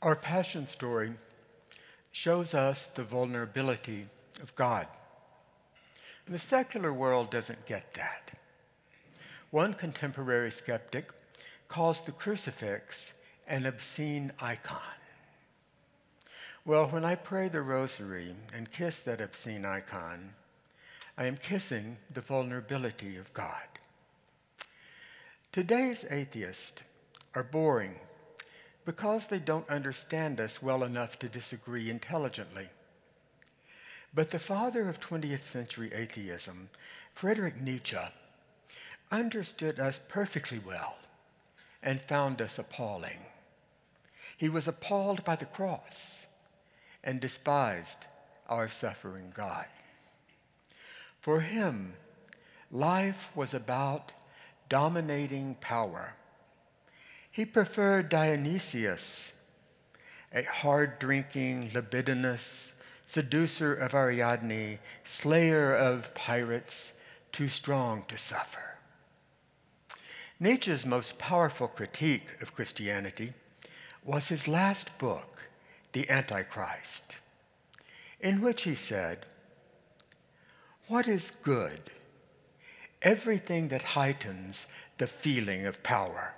Our passion story shows us the vulnerability of God. And the secular world doesn't get that. One contemporary skeptic calls the crucifix an obscene icon. Well, when I pray the rosary and kiss that obscene icon, I am kissing the vulnerability of God. Today's atheists are boring because they don't understand us well enough to disagree intelligently. But the father of 20th century atheism, Friedrich Nietzsche, understood us perfectly well and found us appalling. He was appalled by the cross and despised our suffering God. For him, life was about dominating power he preferred Dionysius, a hard drinking, libidinous, seducer of Ariadne, slayer of pirates, too strong to suffer. Nietzsche's most powerful critique of Christianity was his last book, The Antichrist, in which he said, What is good? Everything that heightens the feeling of power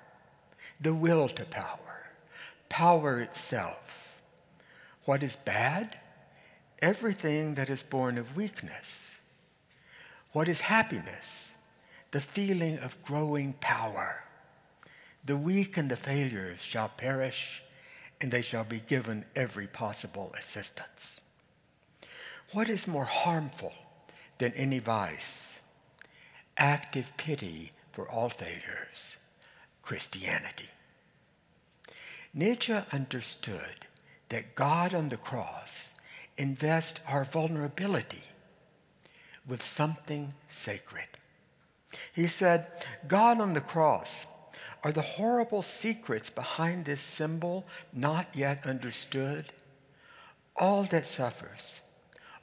the will to power, power itself. What is bad? Everything that is born of weakness. What is happiness? The feeling of growing power. The weak and the failures shall perish, and they shall be given every possible assistance. What is more harmful than any vice? Active pity for all failures Christianity. Nietzsche understood that God on the cross invests our vulnerability with something sacred. He said, God on the cross are the horrible secrets behind this symbol not yet understood. All that suffers,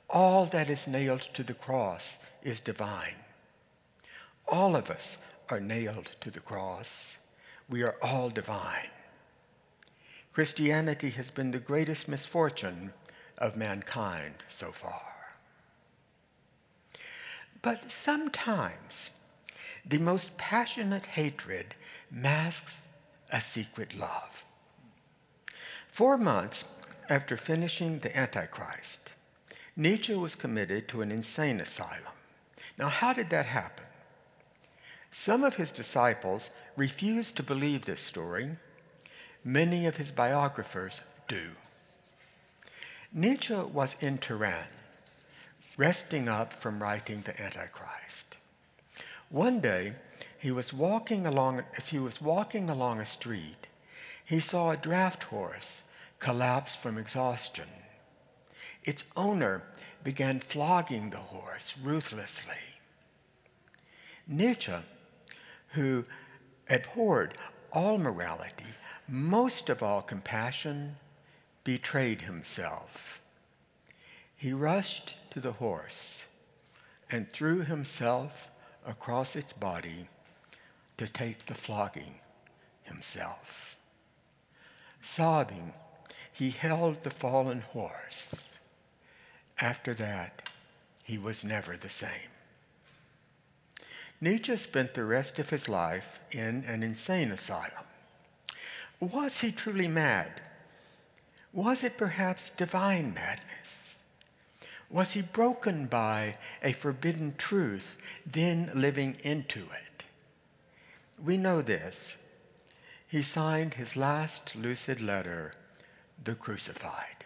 all that is nailed to the cross is divine. All of us are nailed to the cross we are all divine. Christianity has been the greatest misfortune of mankind so far. But sometimes the most passionate hatred masks a secret love. Four months after finishing The Antichrist, Nietzsche was committed to an insane asylum. Now, how did that happen? Some of his disciples refuse to believe this story. Many of his biographers do. Nietzsche was in Turin, resting up from writing The Antichrist. One day, he was walking along, as he was walking along a street, he saw a draft horse collapse from exhaustion. Its owner began flogging the horse ruthlessly. Nietzsche, who abhorred all morality, most of all compassion, betrayed himself. He rushed to the horse and threw himself across its body to take the flogging himself. Sobbing, he held the fallen horse. After that, he was never the same. Nietzsche spent the rest of his life in an insane asylum. Was he truly mad? Was it perhaps divine madness? Was he broken by a forbidden truth, then living into it? We know this. He signed his last lucid letter, The Crucified.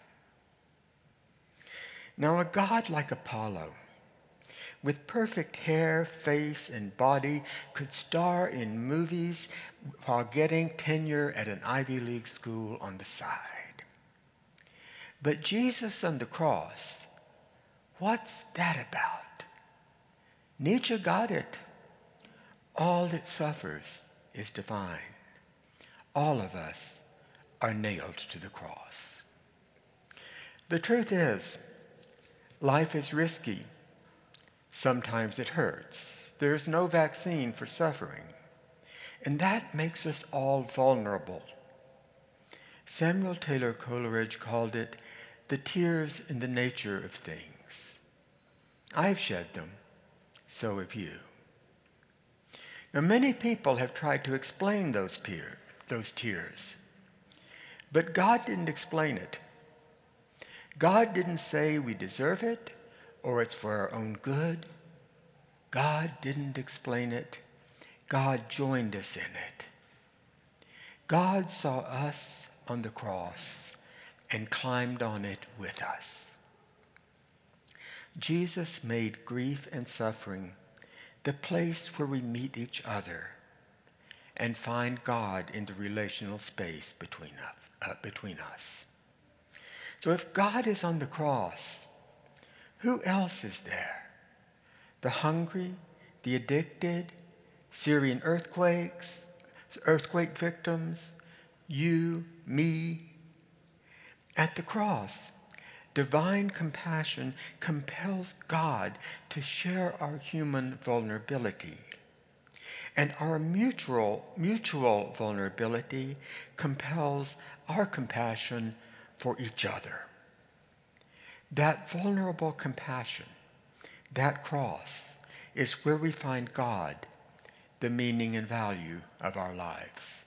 Now, a god like Apollo, with perfect hair, face, and body, could star in movies while getting tenure at an Ivy League school on the side. But Jesus on the cross, what's that about? Nietzsche got it. All that suffers is divine. All of us are nailed to the cross. The truth is, life is risky Sometimes it hurts. There's no vaccine for suffering. And that makes us all vulnerable. Samuel Taylor Coleridge called it the tears in the nature of things. I've shed them, so have you. Now, many people have tried to explain those, peer, those tears, but God didn't explain it. God didn't say we deserve it or it's for our own good. God didn't explain it. God joined us in it. God saw us on the cross and climbed on it with us. Jesus made grief and suffering the place where we meet each other and find God in the relational space between us. Uh, between us. So if God is on the cross, who else is there? The hungry, the addicted, Syrian earthquakes, earthquake victims, you, me. At the cross, divine compassion compels God to share our human vulnerability. And our mutual, mutual vulnerability compels our compassion for each other. That vulnerable compassion, that cross, is where we find God, the meaning and value of our lives.